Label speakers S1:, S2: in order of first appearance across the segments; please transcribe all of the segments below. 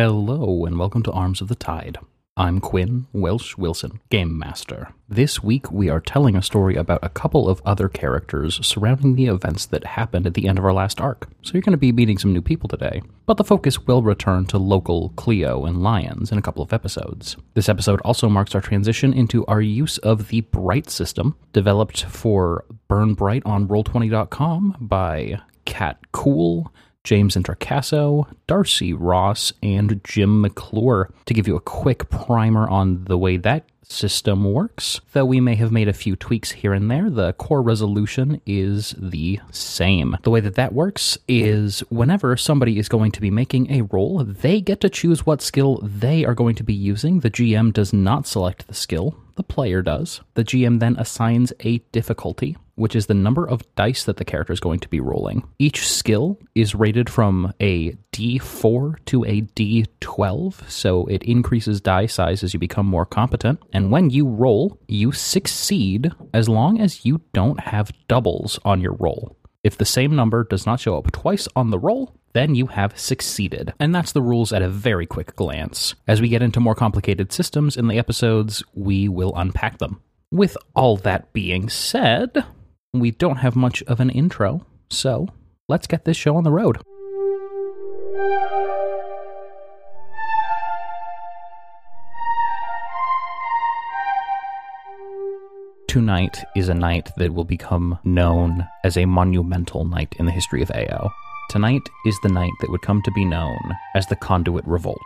S1: Hello, and welcome to Arms of the Tide. I'm Quinn Welsh Wilson, Game Master. This week we are telling a story about a couple of other characters surrounding the events that happened at the end of our last arc. So you're going to be meeting some new people today, but the focus will return to local Cleo and Lions in a couple of episodes. This episode also marks our transition into our use of the Bright system, developed for Burn Bright on Roll20.com by Cat Cool James Introcaso, Darcy Ross, and Jim McClure to give you a quick primer on the way that system works. Though we may have made a few tweaks here and there, the core resolution is the same. The way that that works is whenever somebody is going to be making a roll, they get to choose what skill they are going to be using. The GM does not select the skill, the player does. The GM then assigns a difficulty, which is the number of dice that the character is going to be rolling. Each skill is rated from a D4 to a D12, so it increases die size as you become more competent. And when you roll, you succeed as long as you don't have doubles on your roll. If the same number does not show up twice on the roll, then you have succeeded. And that's the rules at a very quick glance. As we get into more complicated systems in the episodes, we will unpack them. With all that being said, we don't have much of an intro, so let's get this show on the road. Tonight is a night that will become known as a monumental night in the history of Eo. Tonight is the night that would come to be known as the Conduit Revolt.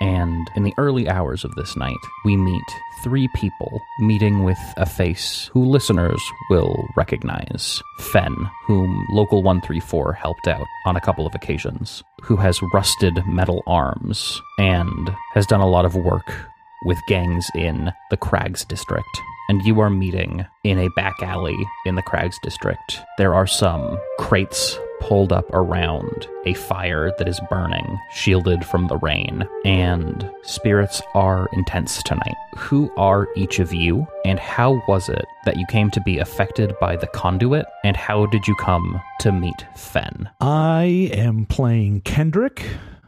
S1: And in the early hours of this night, we meet three people meeting with a face who listeners will recognize. Fen, whom Local 134 helped out on a couple of occasions, who has rusted metal arms and has done a lot of work with gangs in the Crags district. And you are meeting in a back alley in the Crags district. There are some crates pulled up around a fire that is burning, shielded from the rain, and spirits are intense tonight. Who are each of you, and how was it that you came to be affected by the conduit, and how did you come to meet Fen?
S2: I am playing Kendrick.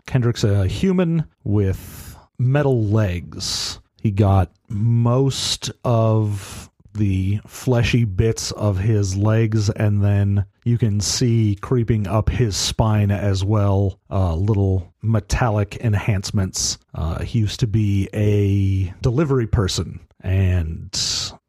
S2: Kendrick's a human with metal legs. He got most of the fleshy bits of his legs, and then you can see creeping up his spine as well uh, little metallic enhancements. Uh, he used to be a delivery person, and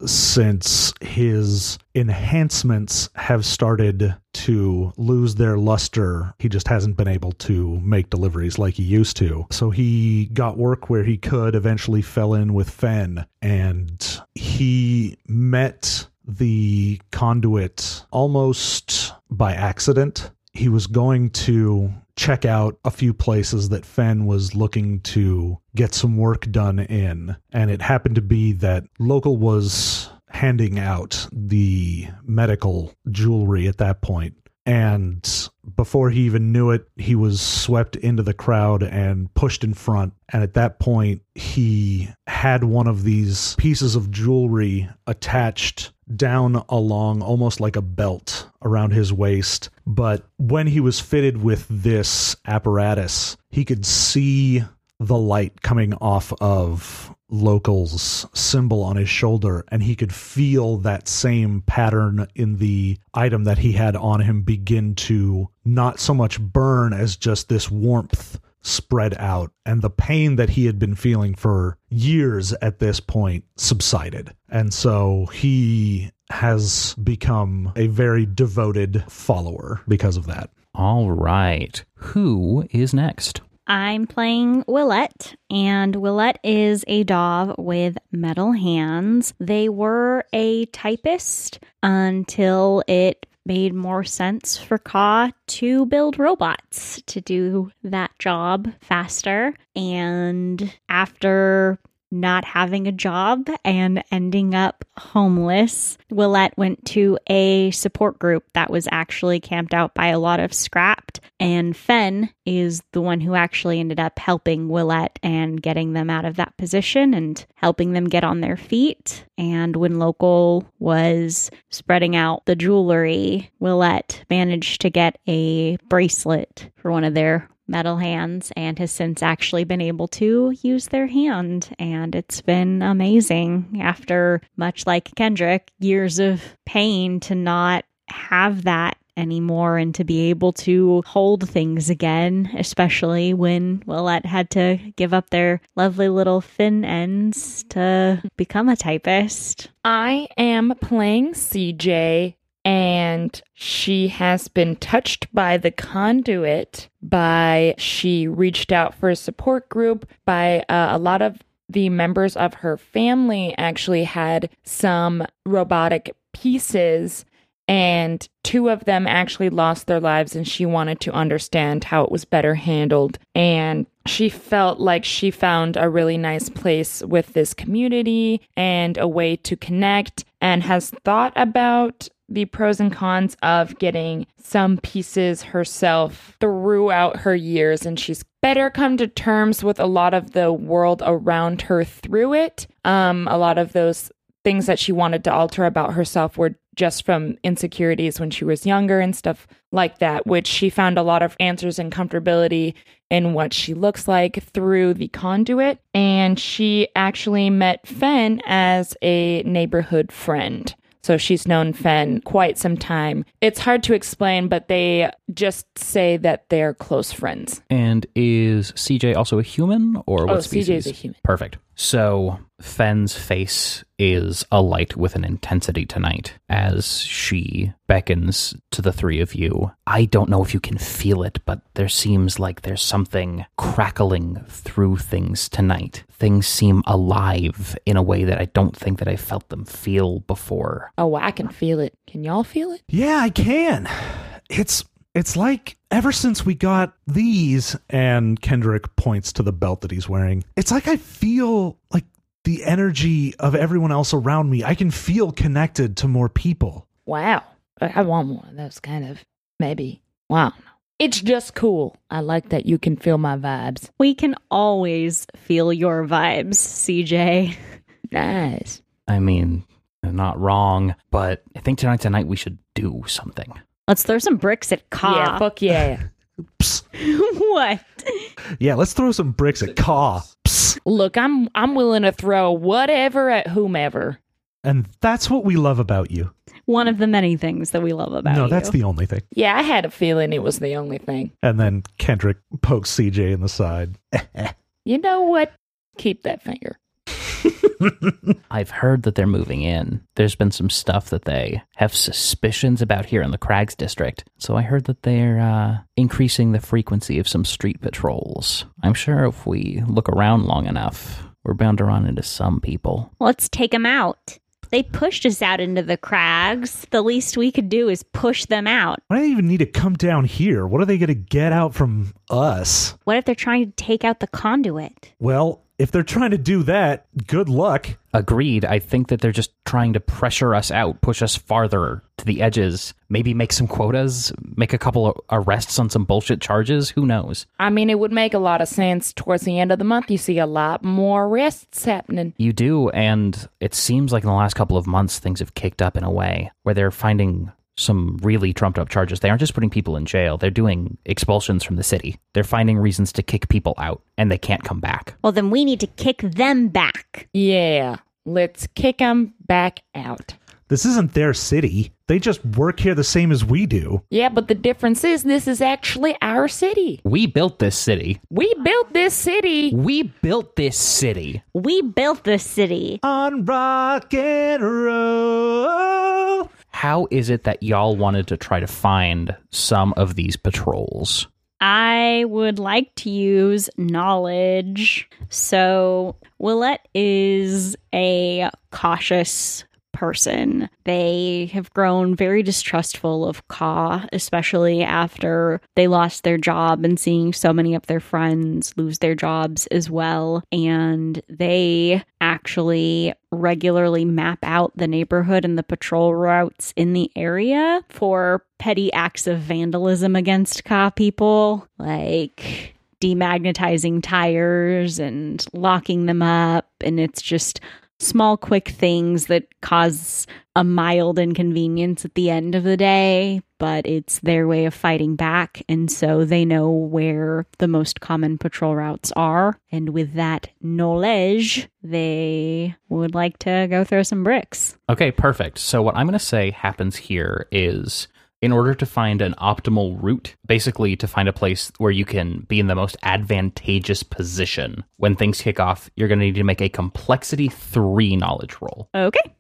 S2: since his enhancements have started to lose their luster, he just hasn't been able to make deliveries like he used to. So he got work where he could, eventually fell in with Fen, and he met the conduit almost by accident. He was going to check out a few places that Fen was looking to get some work done in. And it happened to be that local was handing out the medical jewelry at that point. And before he even knew it, he was swept into the crowd and pushed in front. And at that point, he had one of these pieces of jewelry attached down along almost like a belt around his waist. But when he was fitted with this apparatus, he could see the light coming off of local's symbol on his shoulder and he could feel that same pattern in the item that he had on him begin to not so much burn as just this warmth spread out and the pain that he had been feeling for years at this point subsided and so he has become a very devoted follower because of that
S1: All right. Who is next?
S3: I'm playing Willette, and Willette is a dog with metal hands. They were a typist until it made more sense for Ka to build robots to do that job faster. And after not having a job and ending up homeless, Willette went to a support group that was actually camped out by a lot of scrapped. And Fen is the one who actually ended up helping Willette and getting them out of that position and helping them get on their feet. And when Local was spreading out the jewelry, Willette managed to get a bracelet for one of their metal hands and has since actually been able to use their hand. And it's been amazing after, much like Kendrick, years of pain to not have that anymore and to be able to hold things again, especially when Willette had to give up their lovely little fin ends to become a typist.
S4: I am playing CJ and she has been touched by the conduit by she reached out for a support group by uh, a lot of the members of her family actually had some robotic pieces and two of them actually lost their lives and she wanted to understand how it was better handled. And she felt like she found a really nice place with this community and a way to connect and has thought about the pros and cons of getting some pieces herself throughout her years. And she's better come to terms with a lot of the world around her through it. Um a lot of those things that she wanted to alter about herself were just from insecurities when she was younger and stuff like that, which she found a lot of answers and comfortability in what she looks like through the conduit. And she actually met Fen as a neighborhood friend. So she's known Fen quite some time. It's hard to explain, but they just say that they're close friends.
S1: And is CJ also a human or what
S4: Oh,
S1: species?
S4: CJ is a human.
S1: Perfect. So Fen's face is alight with an intensity tonight as she beckons to the three of you. I don't know if you can feel it, but there seems like there's something crackling through things tonight. Things seem alive in a way that I don't think that I felt them feel before.
S4: Oh, I can feel it. Can y'all feel it?
S2: Yeah, I can. It's it's like ever since we got these and Kendrick points to the belt that he's wearing. It's like I feel like the energy of everyone else around me. I can feel connected to more people.
S4: Wow. I I want one of those kind of maybe. Wow. It's just cool. I like that you can feel my vibes.
S3: We can always feel your vibes, CJ.
S4: Nice.
S1: I mean, not wrong, but I think tonight's a night we should do something.
S3: Let's throw some bricks at
S4: Yeah, fuck yeah.
S2: Psst.
S3: what?
S2: Yeah, let's throw some bricks at Ka. Psst.
S4: Look, I'm I'm willing to throw whatever at whomever.
S2: And that's what we love about you.
S3: One of the many things that we love about you.
S2: no,
S3: you.
S2: that's the only thing.
S4: Yeah, I had a feeling it was the only thing.
S2: And then Kendrick pokes CJ in the side.
S4: You know what? Keep that finger.
S1: I've heard that they're moving in. There's been some stuff that they have suspicions about here in the Crags district. So I heard that they're uh, increasing the frequency of some street patrols. I'm sure if we look around long enough, we're bound to run into some people.
S3: Let's take them out. They pushed us out into the crags. The least we could do is push them out.
S2: Why do they even need to come down here? What are they going to get out from us?
S3: What if they're trying to take out the conduit?
S2: Well, if they're trying to do that, good luck.
S1: Agreed. I think that they're just trying to pressure us out, push us farther to the edges, maybe make some quotas, make a couple of arrests on some bullshit charges. Who knows?
S4: I mean, it would make a lot of sense. Towards the end of the month, you see a lot more arrests happening.
S1: You do, and it seems like in the last couple of months things have kicked up in a way where they're finding some really trumped up charges. They aren't just putting people in jail, they're doing expulsions from the city. They're finding reasons to kick people out, and they can't come back.
S3: Well, then we need to kick them back.
S4: Yeah, let's kick them back out.
S2: This isn't their city. They just work here the same as we do.
S4: Yeah, but the difference is this is actually our city.
S1: We built this city.
S4: We built this city.
S1: We built this city.
S3: We built this city.
S2: On rock and roll.
S1: How is it that y'all wanted to try to find some of these patrols?
S3: I would like to use knowledge. So, Willette is a cautious person. They have grown very distrustful of Ka, especially after they lost their job and seeing so many of their friends lose their jobs as well. And they actually regularly map out the neighborhood and the patrol routes in the area for petty acts of vandalism against Ka people, like demagnetizing tires and locking them up. And it's just small, quick things that cause a mild inconvenience at the end of the day, but it's their way of fighting back. And so they know where the most common patrol routes are. And with that knowledge, they would like to go throw some bricks.
S1: Okay, perfect. So, what I'm going to say happens here is in order to find an optimal route, basically to find a place where you can be in the most advantageous position when things kick off, you're going to need to make a complexity three knowledge roll.
S3: Okay.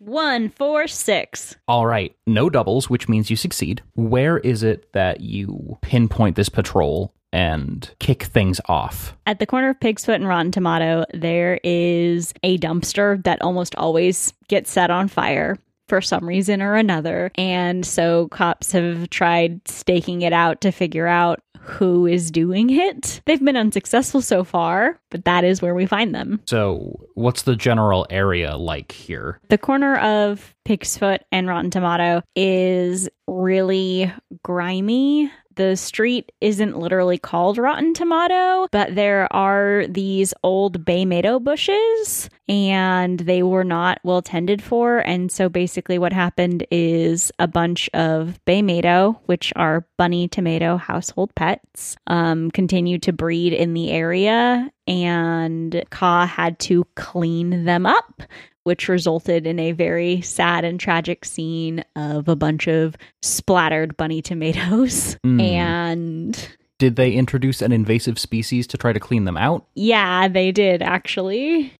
S3: One, four, six.
S1: All right, no doubles, which means you succeed. Where is it that you pinpoint this patrol and kick things off?
S3: At the corner of Pig's Foot and Rotten Tomato, there is a dumpster that almost always gets set on fire for some reason or another. And so cops have tried staking it out to figure out who is doing it. They've been unsuccessful so far, but that is where we find them.
S1: So, what's the general area like here?
S3: The corner of Pig's Foot and Rotten Tomato is really grimy. The street isn't literally called Rotten Tomato, but there are these old baymato bushes and they were not well tended for. And so basically, what happened is a bunch of baymato, which are bunny tomato household pets, um, continued to breed in the area. And Ka had to clean them up which resulted in a very sad and tragic scene of a bunch of splattered bunny tomatoes.
S1: Mm.
S3: And
S1: Did they introduce an invasive species to try to clean them out?
S3: yeah, they did actually.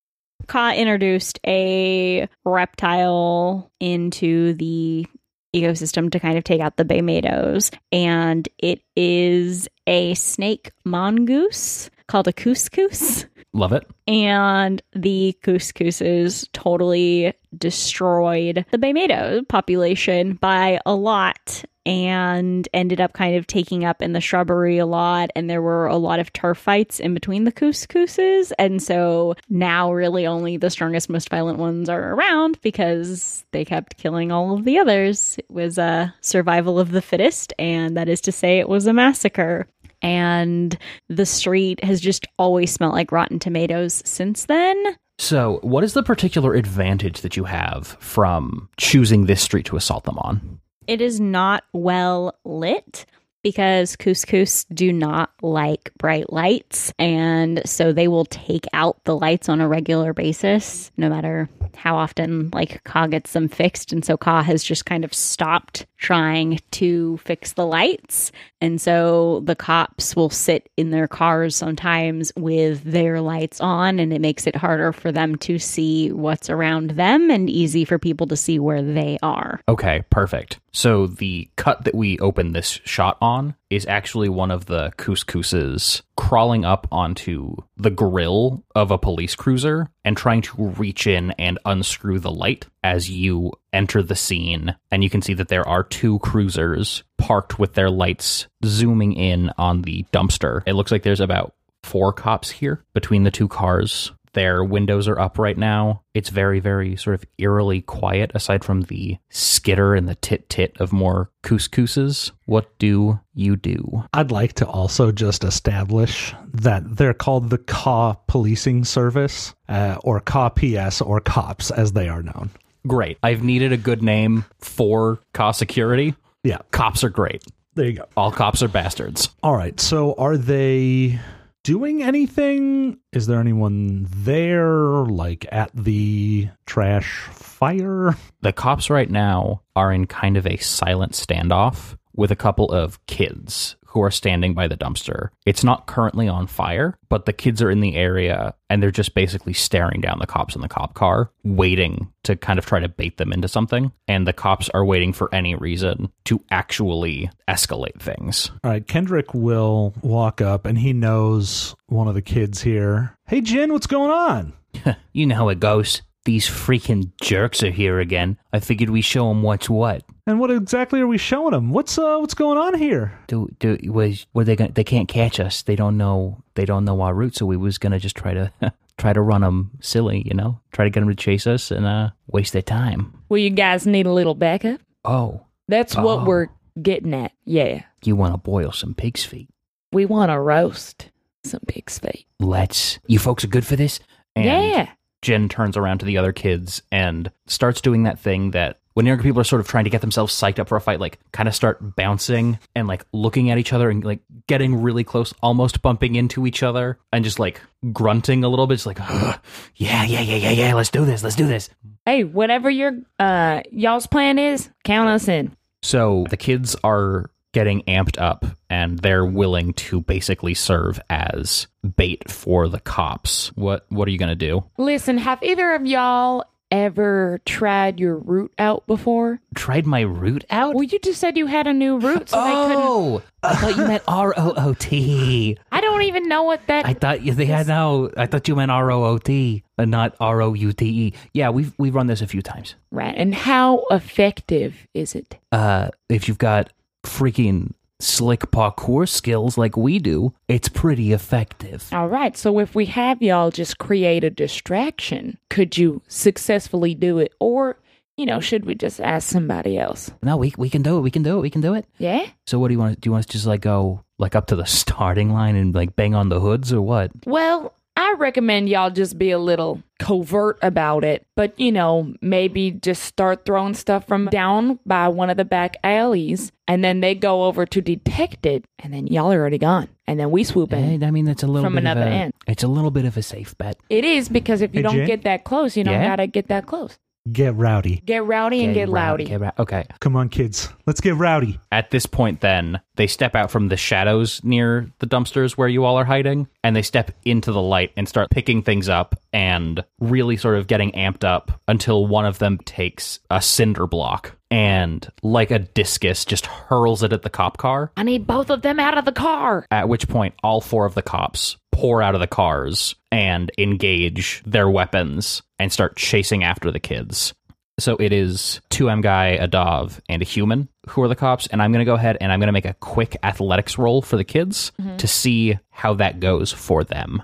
S3: Ka introduced a reptile into the ecosystem to kind of take out the baymatos, and it is a snake mongoose called a couscous.
S1: Love it.
S3: and the couscouses totally destroyed the baymato population by a lot and ended up kind of taking up in the shrubbery a lot. And there were a lot of turf fights in between the couscouses. And so now really only the strongest most violent ones are around because they kept killing all of the others. It was a survival of the fittest. And that is to say it was a massacre and the street has just always smelled like rotten tomatoes since then.
S1: So, what is the particular advantage that you have from choosing this street to assault them on?
S3: It is not well lit because couscous do not like bright lights. And so they will take out the lights on a regular basis, no matter how often like Ka gets them fixed. And so Ka has just kind of stopped trying to fix the lights. And so the cops will sit in their cars sometimes with their lights on, and it makes it harder for them to see what's around them and easy for people to see where they are.
S1: Okay, perfect. So, the cut that we open this shot on is actually one of the couscouses crawling up onto the grill of a police cruiser and trying to reach in and unscrew the light as you enter the scene. And you can see that there are two cruisers parked with their lights zooming in on the dumpster. It looks like there's about four cops here between the two cars. Their windows are up right now. It's very, very sort of eerily quiet aside from the skitter and the tit tit of more couscouses. What do you do?
S2: I'd like to also just establish that they're called the CAW Policing Service, uh, or CAW PS, or COPS as they are known.
S1: Great. I've needed a good name for cost security.
S2: Yeah,
S1: Cops are great.
S2: there you go.
S1: All cops are bastards.
S2: All right, so are they doing anything? Is there anyone there, like at the trash fire?
S1: The cops right now are in kind of a silent standoff with a couple of kids who are standing by the dumpster. It's not currently on fire, but the kids are in the area and they're just basically staring down the cops in the cop car, waiting to kind of try to bait them into something. And the cops are waiting for any reason to actually escalate things.
S2: All right, Kendrick will walk up and he knows one of the kids here. Hey, Jin, what's going on?
S1: You know how it goes. These freaking jerks are here again. I figured we show them what's what.
S2: And what exactly are we showing them? What's uh, what's going on here?
S1: do do was were they going they can't catch us they don't know they don't know our route so we was gonna just try to try to run them silly you know try to get them to chase us and uh waste their time
S4: Well, you guys need a little backup.
S1: oh
S4: That's what
S1: Oh.
S4: we're getting at. Yeah.
S1: you want to boil some pig's feet
S4: We want to roast some pig's feet.
S1: Let's. You folks are good for this? And
S4: yeah.
S1: Jen turns around to the other kids and starts doing that thing that when younger people are sort of trying to get themselves psyched up for a fight, like kind of start bouncing and like looking at each other and like getting really close, almost bumping into each other and just like grunting a little bit. It's like, yeah, yeah, yeah, yeah, yeah, let's do this, let's do this.
S4: Hey, whatever your uh y'all's plan is, count us in.
S1: So the kids are getting amped up and they're willing to basically serve as bait for the cops. What what are you gonna do?
S4: Listen, have either of y'all ever tried your root out before?
S1: Tried my root out?
S4: Well, you just said you had a new root, so they couldn't.
S1: oh, I thought you meant R O O T.
S4: I don't even know what that.
S1: I thought you had no. I thought you meant R O O T, and not R O U T E. Yeah, we've we've run this a few times.
S4: right. And how effective is it?
S1: Uh, if you've got freaking slick parkour skills like we do, it's pretty effective.
S4: All right. So if we have y'all just create a distraction, could you successfully do it, or you know, should we just ask somebody else?
S1: No, we we can do it. We can do it. We can do it.
S4: Yeah.
S1: So what do you want? Do you want us to just like go like up to the starting line and like bang on the hoods or what?
S4: Well, I recommend y'all just be a little covert about it, but you know, maybe just start throwing stuff from down by one of the back alleys, and then they go over to detect it, and then y'all are already gone, and then we swoop in.
S1: I mean, that's a little
S4: From
S1: bit
S4: another
S1: of a,
S4: end.
S1: It's a little bit of a safe bet.
S4: It is because if you
S2: Hey,
S4: don't
S2: Jen?
S4: get that close, you don't
S1: Yeah?
S4: gotta get that close.
S2: Get rowdy.
S4: Get rowdy and get,
S1: rowdy,
S4: loudy.
S1: get rou- okay.
S2: Come on, kids. Let's get rowdy.
S1: At this point, then they step out from the shadows near the dumpsters where you all are hiding, and they step into the light and start picking things up and really sort of getting amped up until one of them takes a cinder block and, like a discus, just hurls it at the cop car.
S4: I need both of them out of the car.
S1: At which point, all four of the cops pour out of the cars and engage their weapons and start chasing after the kids. So it is 2M guy, a Dov, and a human who are the cops. And I'm going to go ahead and I'm going to make a quick athletics roll for the kids mm-hmm. to see how that goes for them.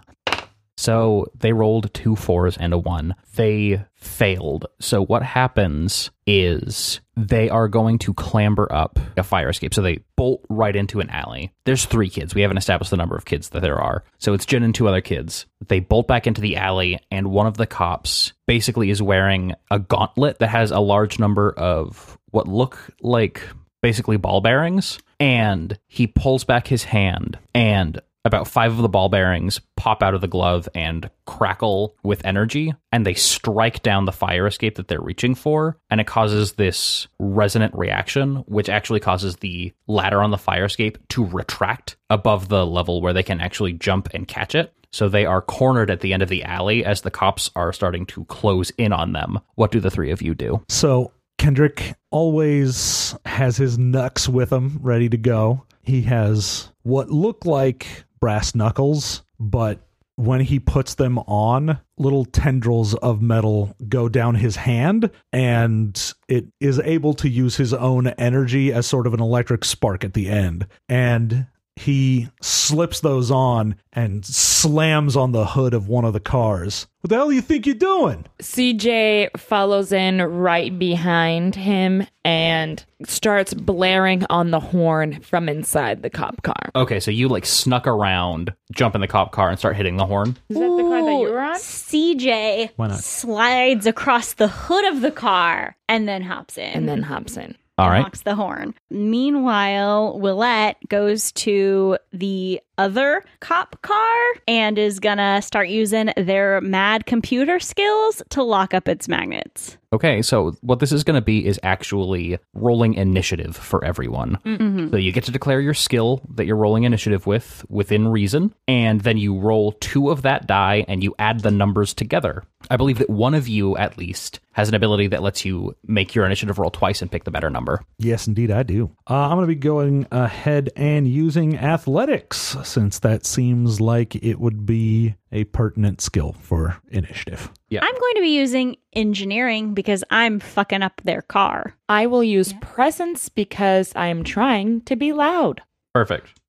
S1: So they rolled two fours and a one. They failed. So what happens is they are going to clamber up a fire escape. So they bolt right into an alley. There's three kids. We haven't established the number of kids that there are. So it's Jen and two other kids. They bolt back into the alley, and one of the cops basically is wearing a gauntlet that has a large number of what look like basically ball bearings. And he pulls back his hand, and about five of the ball bearings pop out of the glove and crackle with energy, and they strike down the fire escape that they're reaching for, and it causes this resonant reaction, which actually causes the ladder on the fire escape to retract above the level where they can actually jump and catch it. So they are cornered at the end of the alley as the cops are starting to close in on them. What do the three of you do?
S2: So Kendrick always has his knucks with him, ready to go. He has what look like brass knuckles, but when he puts them on, little tendrils of metal go down his hand, and it is able to use his own energy as sort of an electric spark at the end. And he slips those on and slams on the hood of one of the cars. What the hell do you think you're doing?
S4: CJ follows in right behind him and starts blaring on the horn from inside the cop car.
S1: Okay, so you like snuck around, jump in the cop car, and start hitting the horn.
S4: Is that the car that you were on?
S3: CJ
S2: Why not?
S3: slides across the hood of the car and then hops in.
S4: And then hops in.
S1: All
S3: and
S1: right.
S3: honks the horn. Meanwhile, Willette goes to the other cop car and is gonna start using their mad computer skills to lock up its magnets.
S1: Okay, so what this is going to be is actually rolling initiative for everyone. Mm. Mm-hmm. So you get to declare your skill that you're rolling initiative with within reason, and then you roll two of that die and you add the numbers together. I believe that one of you, at least, has an ability that lets you make your initiative roll twice and pick the better number.
S2: Yes, indeed, I do. Uh, I'm going to be going ahead and using athletics since that seems like it would be a pertinent skill for initiative.
S1: Yeah.
S3: I'm going to be using engineering because I'm fucking up their car.
S4: I will use presence because I am trying to be loud.
S1: Perfect.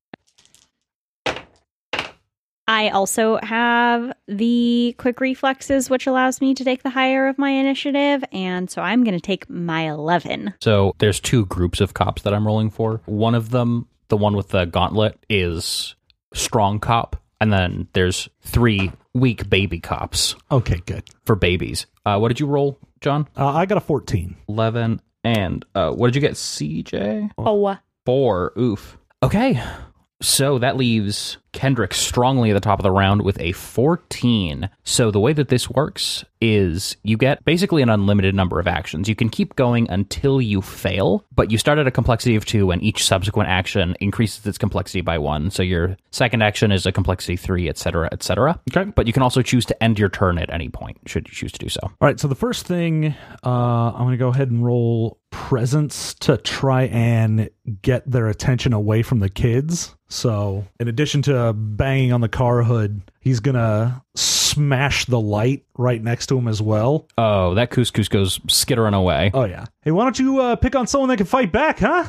S3: I also have the quick reflexes, which allows me to take the higher of my initiative. And so I'm going to take my 11.
S1: So there's two groups of cops that I'm rolling for. One of them, the one with the gauntlet, is strong cop, And then there's three weak baby cops
S2: Okay, good.
S1: for babies. Uh, what did you roll, John?
S2: Uh, I got a 14.
S1: 11. And uh, what did you get, CJ?
S4: Oh,
S1: Four. Oof. Okay. So that leaves Kendrick strongly at the top of the round with a 14. So the way that this works is you get basically an unlimited number of actions. You can keep going until you fail, but you start at a complexity of two, and each subsequent action increases its complexity by one. So your second action is a complexity three, etc., etc.
S2: Okay.
S1: But you can also choose to end your turn at any point, should you choose to do so.
S2: All right, so the first thing, uh, I'm going to go ahead and roll presence to try and get their attention away from the kids. So, in addition to banging on the car hood, he's going to smash the light right next to him as well.
S1: Oh, that couscous goes skittering away.
S2: Oh, yeah. Hey, why don't you uh, pick on someone that can fight back, huh?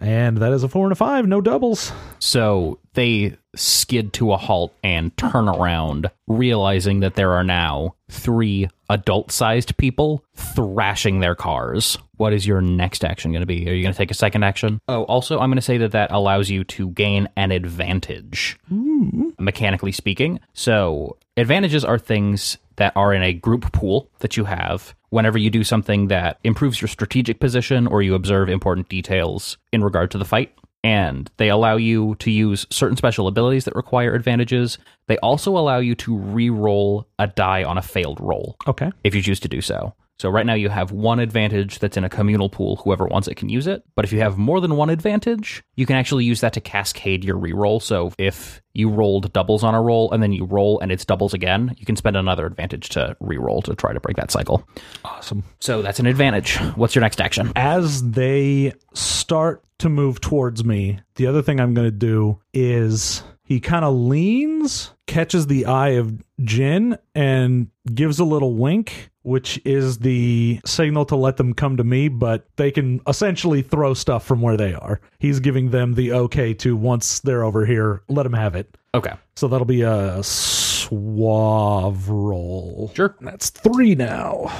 S2: And that is a four and a five, no doubles.
S1: So they skid to a halt and turn around, realizing that there are now three adult sized people thrashing their cars. What is your next action going to be? Are you going to take a second action? Oh, also, I'm going to say that that allows you to gain an advantage, hmm. mechanically speaking. So, advantages are things that are in a group pool that you have whenever you do something that improves your strategic position or you observe important details in regard to the fight and they allow you to use certain special abilities that require advantages. They also allow you to re-roll a die on a failed roll
S2: Okay.
S1: if you choose to do so. So right now you have one advantage that's in a communal pool. Whoever wants it can use it. But if you have more than one advantage, you can actually use that to cascade your reroll. So if you rolled doubles on a roll and then you roll and it's doubles again, you can spend another advantage to reroll to try to break that cycle.
S2: Awesome.
S1: So that's an advantage. What's your next action?
S2: as they start to move towards me, the other thing I'm going to do is he kind of leans, catches the eye of Jin, and gives a little wink, which is the signal to let them come to me, but they can essentially throw stuff from where they are. He's giving them the okay to once they're over here, let them have it.
S1: Okay.
S2: So that'll be a suave roll.
S1: Sure.
S2: That's three now.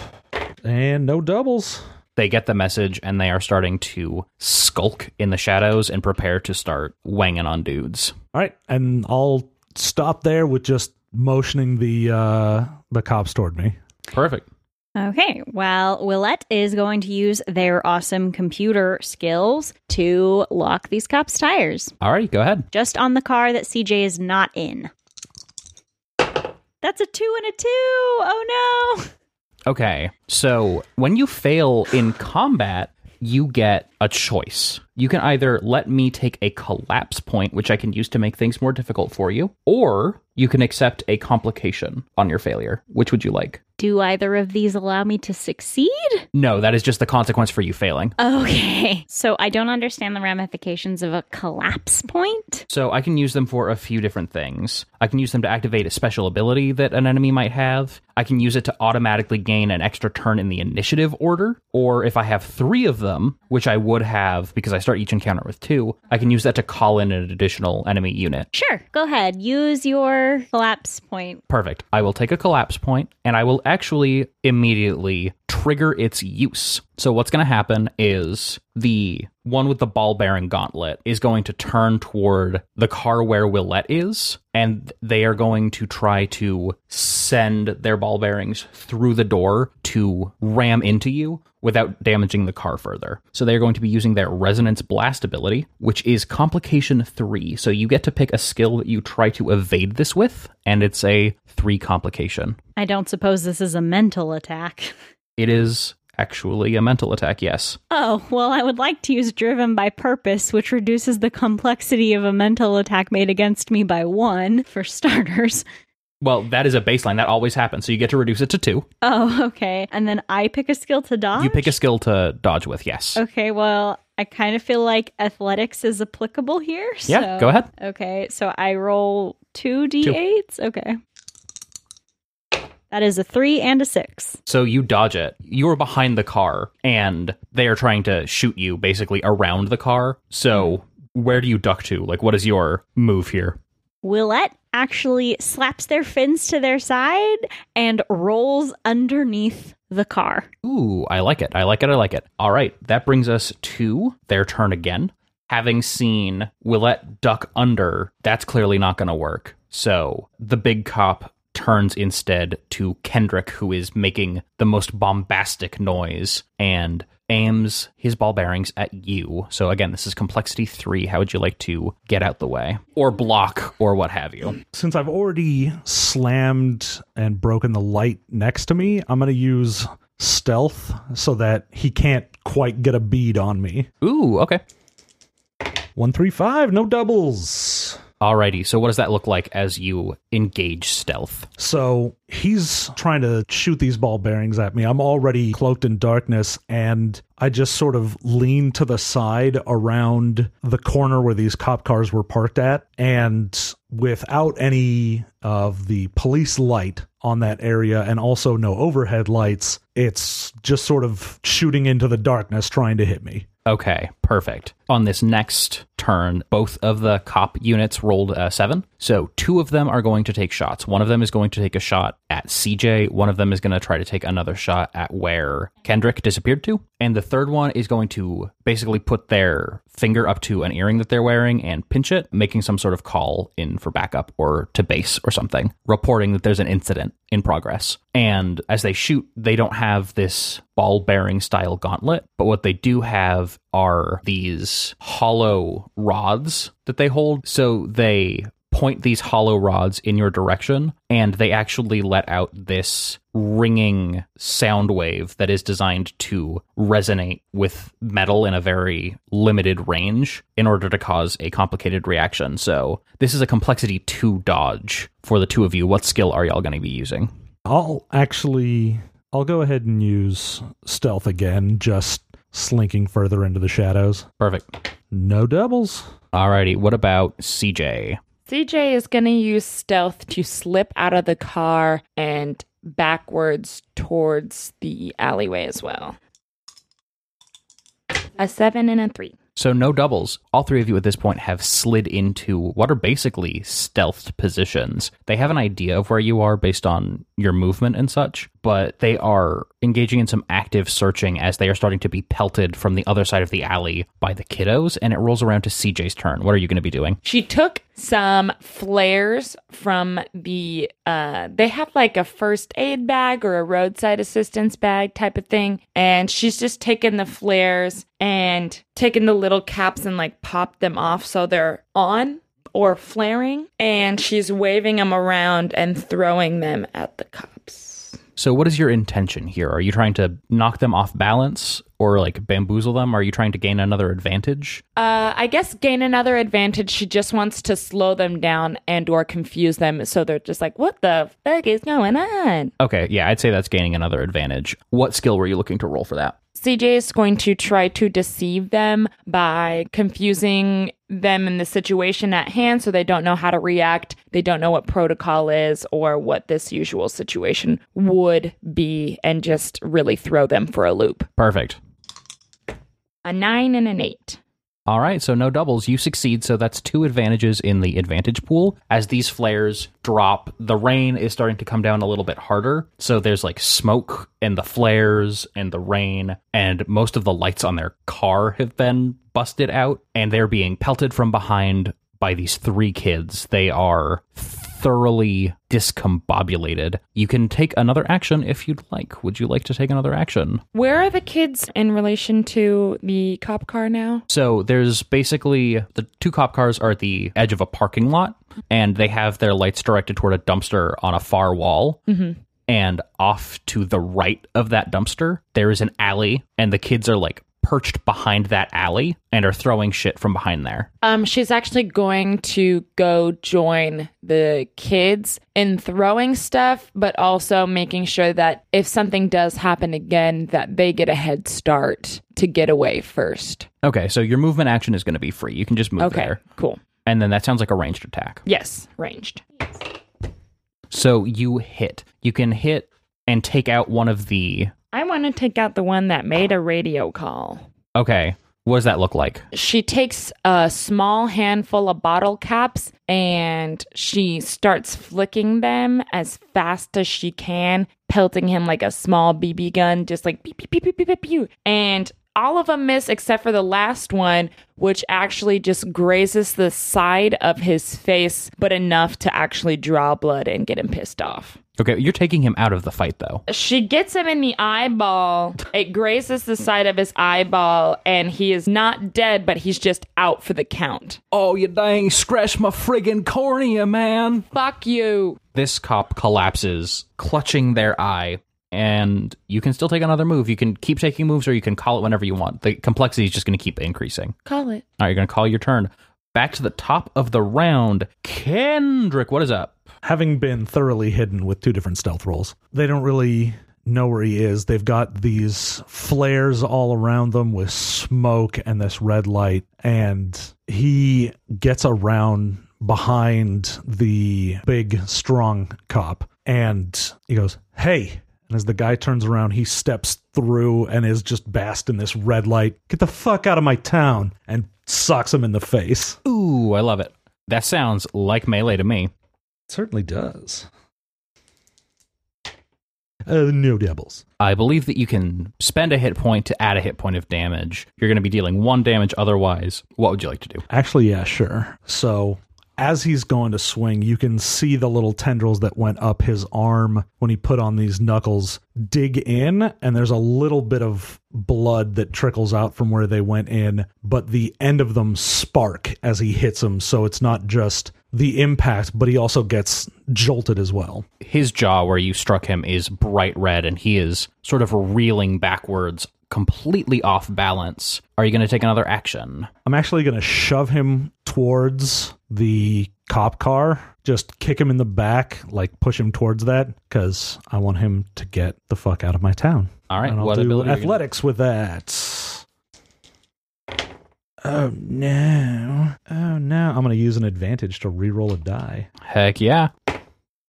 S2: And no doubles.
S1: they get the message and they are starting to skulk in the shadows and prepare to start wanging on dudes.
S2: All right, and I'll stop there with just motioning the uh the cops toward me.
S1: Perfect.
S3: Okay, well, Willette is going to use their awesome computer skills to lock these cops' tires
S1: All right, go ahead.
S3: just on the car that CJ is not in. That's a two and a two. Oh no.
S1: Okay. So when you fail in combat, you get a choice. You can either let me take a collapse point, which I can use to make things more difficult for you, or you can accept a complication on your failure. Which would you like?
S3: Do either of these allow me to succeed?
S1: No, that is just the consequence for you failing.
S3: Okay. So I don't understand the ramifications of a collapse point.
S1: So I can use them for a few different things. I can use them to activate a special ability that an enemy might have. I can use it to automatically gain an extra turn in the initiative order. Or if I have three of them, which I would have because I start each encounter with two, I can use that to call in an additional enemy unit.
S3: Sure. Go ahead. Use your collapse point.
S1: Perfect. I will take a collapse point and I will actually immediately trigger its use. So what's going to happen is the one with the ball bearing gauntlet is going to turn toward the car where Willette is and they are going to try to send their ball bearings through the door to ram into you without damaging the car further. So they're going to be using their resonance blast ability, which is complication 3. So you get to pick a skill that you try to evade this with and it's a 3 complication.
S3: I don't suppose this is a mental attack.
S1: It is actually a mental attack, yes.
S3: Oh, well, I would like to use Driven by Purpose, which reduces the complexity of a mental attack made against me by one, for starters.
S1: Well, that is a baseline. That always happens. So you get to reduce it to 2.
S3: Oh, okay. And then I pick a skill to dodge?
S1: You pick a skill to dodge with, yes.
S3: Okay, well, I kind of feel like athletics is applicable here.
S1: Yeah,
S3: so-
S1: go ahead.
S3: Okay, so I roll two d8s. Okay. That is a three and a six.
S1: So you dodge it. You are behind the car and they are trying to shoot you basically around the car. So hmm. where do you duck to? Like what is your move here?
S3: Willette actually slaps their fins to their side and rolls underneath the car.
S1: Ooh, I like it. I like it. I like it. All right, that brings us to their turn again. having seen Willette duck under, that's clearly not going to work. So the big cop turns instead to Kendrick, who is making the most bombastic noise and aims his ball bearings at you. So again, this is complexity three. How would you like to get out the way or block or what have you?
S2: Since I've already slammed and broken the light next to me, I'm going to use stealth so that he can't quite get a bead on me.
S1: Ooh, okay.
S2: 135, no doubles.
S1: Alrighty, so what does that look like as you engage stealth?
S2: So he's trying to shoot these ball bearings at me. I'm already cloaked in darkness, and I just sort of lean to the side around the corner where these cop cars were parked at. And without any of the police light on that area and also no overhead lights, it's just sort of shooting into the darkness trying to hit me.
S1: Okay, perfect. On this next turn, both of the cop units rolled a seven. So two of them are going to take shots. One of them is going to take a shot at CJ. One of them is going to try to take another shot at where Kendrick disappeared to. And the third one is going to basically put their finger up to an earring that they're wearing and pinch it, making some sort of call in for backup or to base or something, reporting that there's an incident in progress. And as they shoot, they don't have this ball bearing style gauntlet, but what they do have are these hollow rods that they hold. So they point these hollow rods in your direction, and they actually let out this ringing sound wave that is designed to resonate with metal in a very limited range in order to cause a complicated reaction. So, this is a complexity 2 dodge for the two of you. What skill are y'all going to be using?
S2: I'll actually I'll go ahead and use stealth again, just slinking further into the shadows.
S1: Perfect.
S2: No doubles.
S1: Alrighty, what about CJ?
S4: CJ is going to use stealth to slip out of the car and backwards towards the alleyway as well. A seven and a three.
S1: So no doubles. All three of you at this point have slid into what are basically stealthed positions. They have an idea of where you are based on your movement and such, but they are engaging in some active searching as they are starting to be pelted from the other side of the alley by the kiddos, and it rolls around to CJ's turn. What are you going to be doing?
S4: She took some flares from the uh they have like a first aid bag or a roadside assistance bag type of thing and she's just taken the flares and taken the little caps and like popped them off so they're on or flaring and she's waving them around and throwing them at the cops.
S1: So what is your intention here? Are you trying to knock them off balance or like bamboozle them? Are you trying to gain another advantage?
S4: Uh, I guess gain another advantage. She just wants to slow them down and or confuse them, so they're just like, "What the fuck is going on?"
S1: Okay, yeah, I'd say that's gaining another advantage. What skill were you looking to roll for that?
S4: CJ is going to try to deceive them by confusing them in the situation at hand so they don't know how to react. They don't know what protocol is or what this usual situation would be, and just really throw them for a loop.
S1: Perfect.
S4: A nine and an eight.
S1: All right, so no doubles. You succeed, so that's two advantages in the advantage pool. As these flares drop, the rain is starting to come down a little bit harder. So there's like smoke and the flares and the rain, and most of the lights on their car have been busted out, and they're being pelted from behind by these three kids. They are thoroughly discombobulated. You can take another action if you'd like. Would you like to take another action?
S4: Where are the kids in relation to the cop car now?
S1: So there's basically the two cop cars are at the edge of a parking lot, and they have their lights directed toward a dumpster on a far wall. Mm-hmm. And off to the right of that dumpster, there is an alley, and the kids are like perched behind that alley and are throwing shit from behind there.
S4: Um, she's actually going to go join the kids in throwing stuff, but also making sure that if something does happen again, that they get a head start to get away first.
S1: Okay, so your movement action is going to be free. You can just move
S4: Okay,
S1: there.
S4: cool.
S1: And then that sounds like a ranged attack.
S4: Yes, ranged.
S1: So you hit. You can hit and take out one of the.
S4: I want to take out the one that made a radio call.
S1: Okay, what does that look like?
S4: She takes a small handful of bottle caps and she starts flicking them as fast as she can, pelting him like a small BB gun, just like beep, beep, beep, beep, beep, beep, beep. And all of them miss except for the last one, which actually just grazes the side of his face, but enough to actually draw blood and get him pissed off.
S1: Okay, you're taking him out of the fight though.
S4: She gets him in the eyeball. It grazes the side of his eyeball, and he is not dead, but he's just out for the count.
S1: Oh, you dang scratch my friggin' cornea, man.
S4: Fuck you.
S1: This cop collapses, clutching their eye, and you can still take another move. You can keep taking moves or you can call it whenever you want. The complexity is just going to keep increasing.
S4: Call it.
S1: All right, you're going to call your turn. Back to the top of the round. Kendrick, what is up?
S2: Having been thoroughly hidden with two different stealth rolls, they don't really know where he is. They've got these flares all around them with smoke and this red light, and he gets around behind the big, strong cop and he goes, Hey. And as the guy turns around, he steps through and is just basked in this red light. Get the fuck out of my town! And socks him in the face.
S1: Ooh, I love it. That sounds like melee to me.
S2: Certainly does. Uh, no doubles.
S1: I believe that you can spend a hit point to add a hit point of damage. You're going to be dealing one damage otherwise. What would you like to do?
S2: Actually, yeah, sure. So as he's going to swing, you can see the little tendrils that went up his arm when he put on these knuckles dig in, and there's a little bit of blood that trickles out from where they went in, but the end of them spark as he hits them. So it's not just the impact, but he also gets jolted as well.
S1: His jaw, where you struck him, is bright red and he is sort of reeling backwards, completely off balance. Are you going to take another action?
S2: I'm actually going to shove him towards the cop car, just kick him in the back, like push him towards that, because I want him to get the fuck out of my town.
S1: All right,
S2: And I'll
S1: what
S2: do
S1: are gonna-
S2: athletics with that. Oh no! Oh no! I'm going to use an advantage to re-roll a die.
S1: Heck yeah.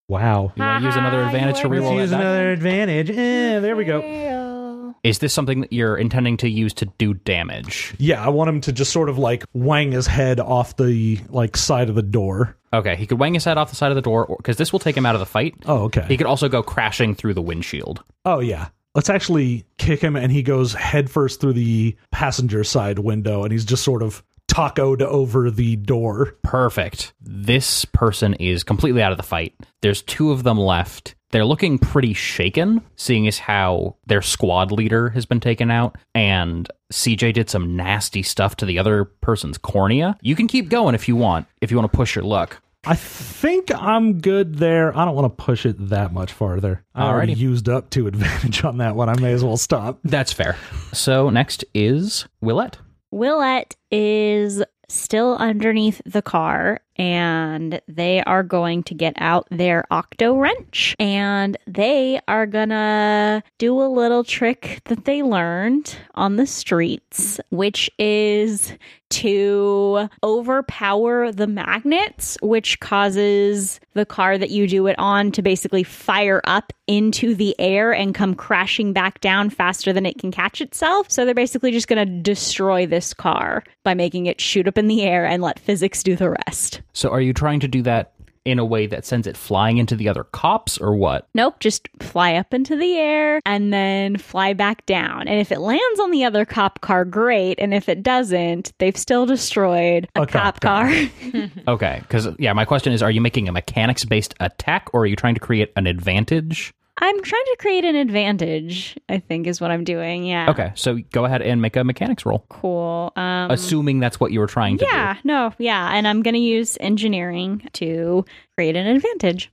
S2: Wow.
S1: You want to use another advantage
S4: you
S1: to
S4: were
S1: reroll
S2: Use
S1: that die?
S2: another advantage. Eh, there we go.
S4: go.
S1: Is this something that you're intending to use to do damage?
S2: Yeah, I want him to just sort of like wang his head off the like side of the door.
S1: Okay, he could wang his head off the side of the door, because this will take him out of the fight.
S2: Oh, okay.
S1: He could also go crashing through the windshield.
S2: Oh yeah. Let's actually kick him and he goes headfirst through the passenger side window and he's just sort of tacoed over the door.
S1: Perfect. This person is completely out of the fight. There's two of them left. They're looking pretty shaken, seeing as how their squad leader has been taken out, and CJ did some nasty stuff to the other person's cornea. You can keep going if you want, if you want to push your luck.
S2: I think I'm good there. I don't want to push it that much farther. I already used up two advantage on that one. I may as well stop.
S1: That's fair. So next is Willette.
S3: Willette is still underneath the car and they are going to get out their octo wrench and they are gonna do a little trick that they learned on the streets, which is to overpower the magnets, which causes the car that you do it on to basically fire up into the air and come crashing back down faster than it can catch itself. So they're basically just going to destroy this car by making it shoot up in the air and let physics do the rest.
S1: So are you trying to do that in a way that sends it flying into the other cops or what?
S3: Nope, just fly up into the air and then fly back down. And if it lands on the other cop car, great. And if it doesn't, they've still destroyed a,
S2: A cop
S3: cop car.
S1: Okay, because yeah, my question is: Are you making a mechanics-based attack, or are you trying to create an advantage?
S3: I'm trying to create an advantage, I think is what I'm doing. Yeah.
S1: Okay, so go ahead and make a mechanics roll,
S3: Cool. Um,
S1: assuming that's what you were trying to do.
S3: yeah, no, yeah. And I'm going to use engineering to create an advantage.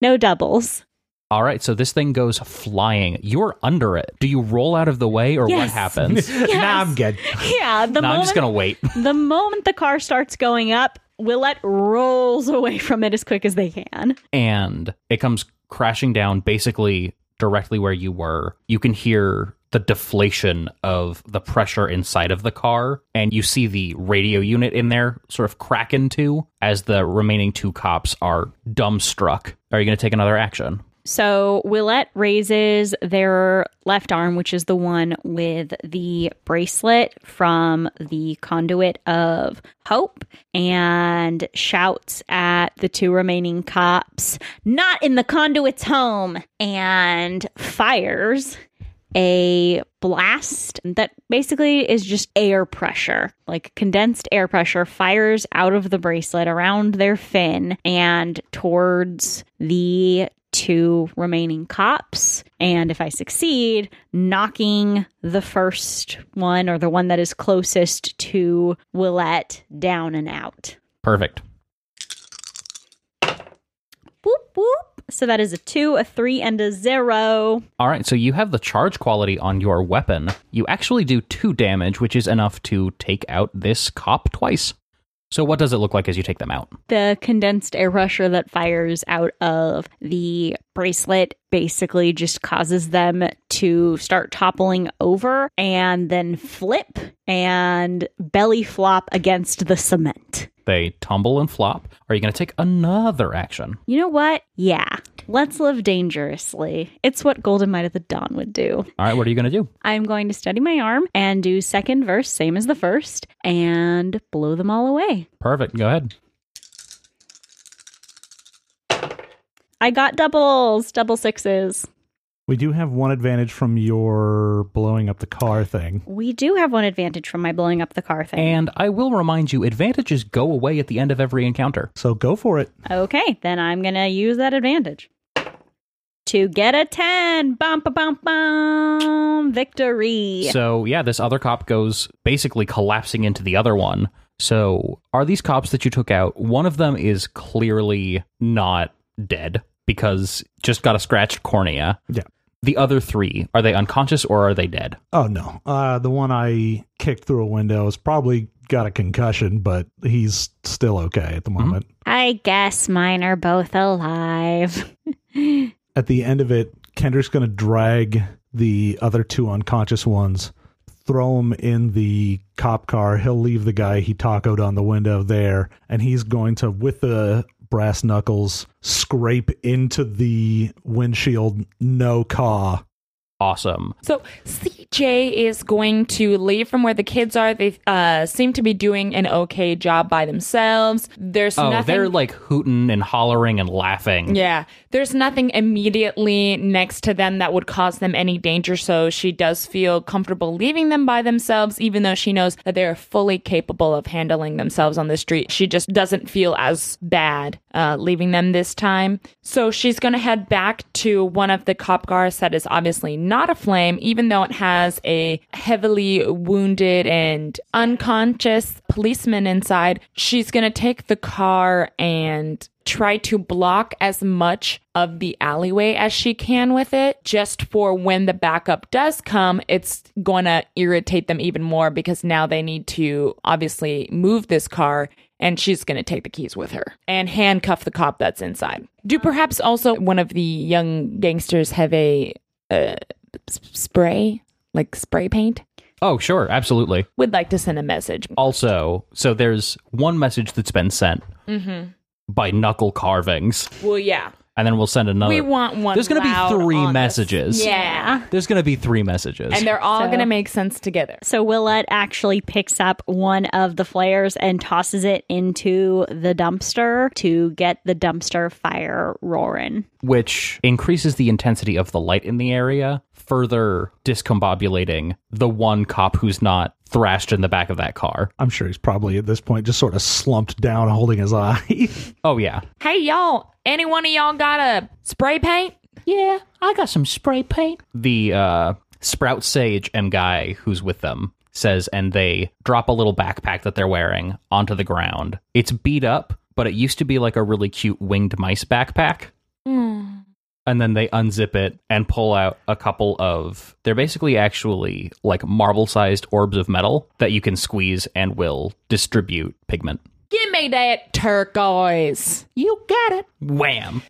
S3: No doubles.
S1: All right, so this thing goes flying. You're under it. Do you roll out of the way, or what
S3: Yes.
S1: happens?
S2: Nah, I'm good.
S3: Yeah, the
S1: no, I'm just gonna wait.
S3: the moment the car starts going up, Willette rolls away from it as quick as they can.
S1: and it comes crashing down basically directly where you were. You can hear the deflation of the pressure inside of the car, and you see the radio unit in there sort of crack into as the remaining two cops are dumbstruck. Are you going to take another action?
S3: So Willette raises their left arm, which is the one with the bracelet from the conduit of hope, and shouts at the two remaining cops, not in the conduit's home, and fires. A blast that basically is just air pressure, like condensed air pressure, fires out of the bracelet around their fin and towards the two remaining cops. And if I succeed, knocking the first one or the one that is closest to Willette down and out.
S1: Perfect.
S3: Whoop, whoop. So that is a two, a three, and a zero.
S1: All right, so you have the charge quality on your weapon. You actually do two damage, which is enough to take out this cop twice. So, what does it look like as you take them out?
S3: The condensed air pressure that fires out of the bracelet basically just causes them to start toppling over and then flip and belly flop against the cement.
S1: They tumble and flop. Are you going to take another action?
S3: You know what? Yeah. Let's live dangerously. It's what Golden Might of the Dawn would do.
S1: All right, what are you going to do?
S3: I'm going to study my arm and do second verse, same as the first, and blow them all away.
S1: Perfect. Go ahead.
S3: I got doubles, double sixes.
S2: We do have one advantage from your blowing up the car thing.
S3: We do have one advantage from my blowing up the car thing.
S1: And I will remind you advantages go away at the end of every encounter.
S2: So go for it.
S3: Okay, then I'm going to use that advantage. To get a 10. Bum, ba, bum, bum. Victory.
S1: So, yeah, this other cop goes basically collapsing into the other one. So, are these cops that you took out, one of them is clearly not dead because just got a scratched cornea.
S2: Yeah.
S1: The other three, are they unconscious or are they dead?
S2: Oh no. Uh the one I kicked through a window has probably got a concussion, but he's still okay at the moment.
S3: I guess mine are both alive.
S2: At the end of it, Kendrick's going to drag the other two unconscious ones, throw them in the cop car. He'll leave the guy he tacoed on the window there, and he's going to, with the brass knuckles, scrape into the windshield, no caw.
S1: Awesome.
S4: So CJ is going to leave from where the kids are. They uh, seem to be doing an okay job by themselves. There's
S1: Oh,
S4: nothing.
S1: they're like hooting and hollering and laughing.
S4: Yeah, there's nothing immediately next to them that would cause them any danger, so she does feel comfortable leaving them by themselves, even though she knows that they're fully capable of handling themselves on the street. She just doesn't feel as bad uh, leaving them this time. So she's going to head back to one of the cop cars that is obviously not a flame, even though it has a heavily wounded and unconscious policeman inside. She's going to take the car and try to block as much of the alleyway as she can with it just for when the backup does come it's going to irritate them even more because now they need to obviously move this car and she's going to take the keys with her and handcuff the cop that's inside do perhaps also one of the young gangsters have a uh, spray like spray paint
S1: Oh, sure, absolutely.
S4: would like to send a message
S1: Also, so there's one message that's been sent mm-hmm. by knuckle carvings,
S4: well yeah
S1: and then we'll send another.
S4: we want one
S1: There's going to be three
S4: on the-
S1: messages.
S4: yeah
S1: There's going to be three messages.
S4: and they're all
S3: So-
S4: going to make sense together.
S3: So Willette actually picks up one of the flares and tosses it into the dumpster to get the dumpster fire roaring.
S1: which increases the intensity of the light in the area, further discombobulating the one cop who's not thrashed in the back of that car.
S2: I'm sure he's probably at this point just sort of slumped down, holding his eye.
S1: Oh, yeah.
S4: Hey y'all, any one of y'all got a spray paint?
S1: Yeah, I got some spray paint. The uh, Sprout Sage and guy who's with them says, and they drop a little backpack that they're wearing onto the ground. It's beat up, but it used to be like a really cute winged mice backpack. And then they unzip it and pull out a couple of. They're basically actually like marble sized orbs of metal that you can squeeze and will distribute pigment.
S4: Give me that turquoise.
S1: You got it. Wham.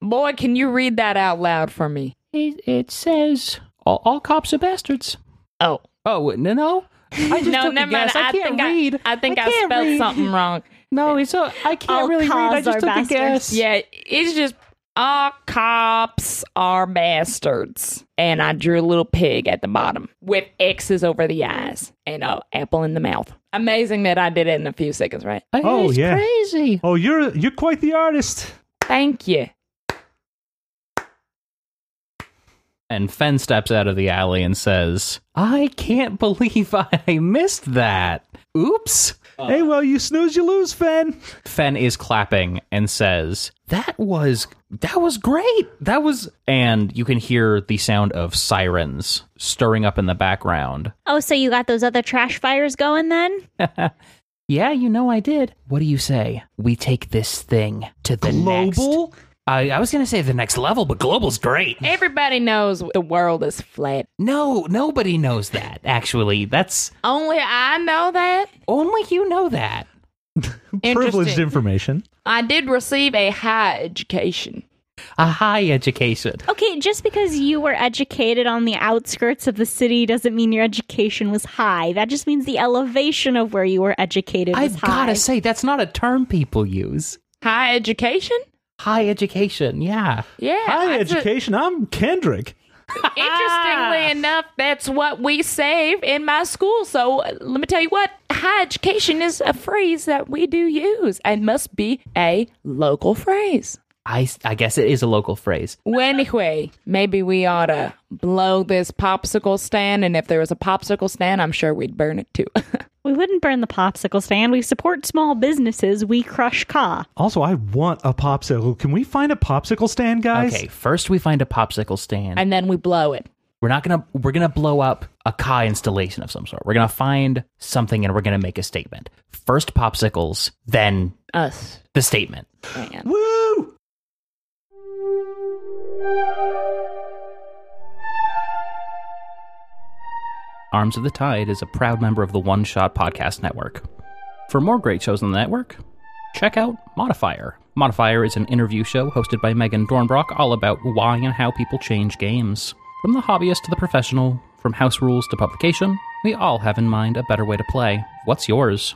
S4: Boy, can you read that out loud for me?
S1: It, it says all, all cops are bastards.
S4: Oh.
S1: Oh no, no. I just
S4: no,
S1: took a
S4: never mind.
S1: I,
S4: I
S1: can't
S4: think
S1: read.
S4: I, I think I,
S1: can't
S4: spelled
S1: read.
S4: something wrong.
S1: No, it's a, I can't
S3: All
S1: really read. I
S3: cops
S1: just
S3: are
S1: took a
S3: bastards.
S1: guess.
S4: Yeah, it's just all cops are bastards. And I drew a little pig at the bottom with X's over the eyes and a apple in the mouth. Amazing that I did it in a few seconds, right?
S2: Oh,
S1: it's
S2: yeah.
S1: crazy.
S2: Oh, you're you're quite the artist.
S4: Thank you.
S1: And Fen steps out of the alley and says, I can't believe I missed that. Oops.
S2: Uh, hey, well, you snooze, you lose, Fen.
S1: Fen is clapping and says, "That was that was great. That was." And you can hear the sound of sirens stirring up in the background.
S3: Oh, so you got those other trash fires going then?
S1: Yeah, you know I did. What do you say? We take this thing to the next.
S2: Global.
S1: I, I was gonna say the next level, but global's great.
S4: Everybody knows the world is flat.
S1: No, nobody knows that. Actually, that's
S4: Only I know that.
S1: only you know that.
S2: Privileged
S4: Interesting.
S2: information.
S4: I did receive a high education.
S1: A high education.
S3: Okay, just because you were educated on the outskirts of the city doesn't mean your education was high. That just means the elevation of where you were educated was
S1: I've
S3: high.
S1: gotta say that's not a term people use.
S4: High education?
S1: High education, yeah.
S4: Yeah.
S2: High
S4: that's
S2: education. I'm Kendrick.
S4: Interestingly enough, that's what we save in my school. So uh, let me tell you what high education is a phrase that we do use and must be a local phrase.
S1: I, I guess it is a local phrase.
S4: Well, anyway, maybe we ought to blow this popsicle stand. And if there was a popsicle stand, I'm sure we'd burn it too.
S3: We wouldn't burn the popsicle stand. We support small businesses. We crush ka.
S2: Also, I want a popsicle. Can we find a popsicle stand, guys?
S1: Okay, first we find a popsicle stand.
S4: and then we blow it.
S1: we're not gonna we're gonna blow up a Ka installation of some sort. We're gonna find something and we're gonna make a statement. First popsicles, then
S4: Us.
S1: the statement.
S4: Man.
S2: Woo!
S1: Arms of the Tide is a proud member of the One Shot Podcast Network. For more great shows on the network, check out Modifier. Modifier is an interview show hosted by Megan Dornbrock all about why and how people change games. From the hobbyist to the professional, from house rules to publication, we all have in mind a better way to play. What's yours?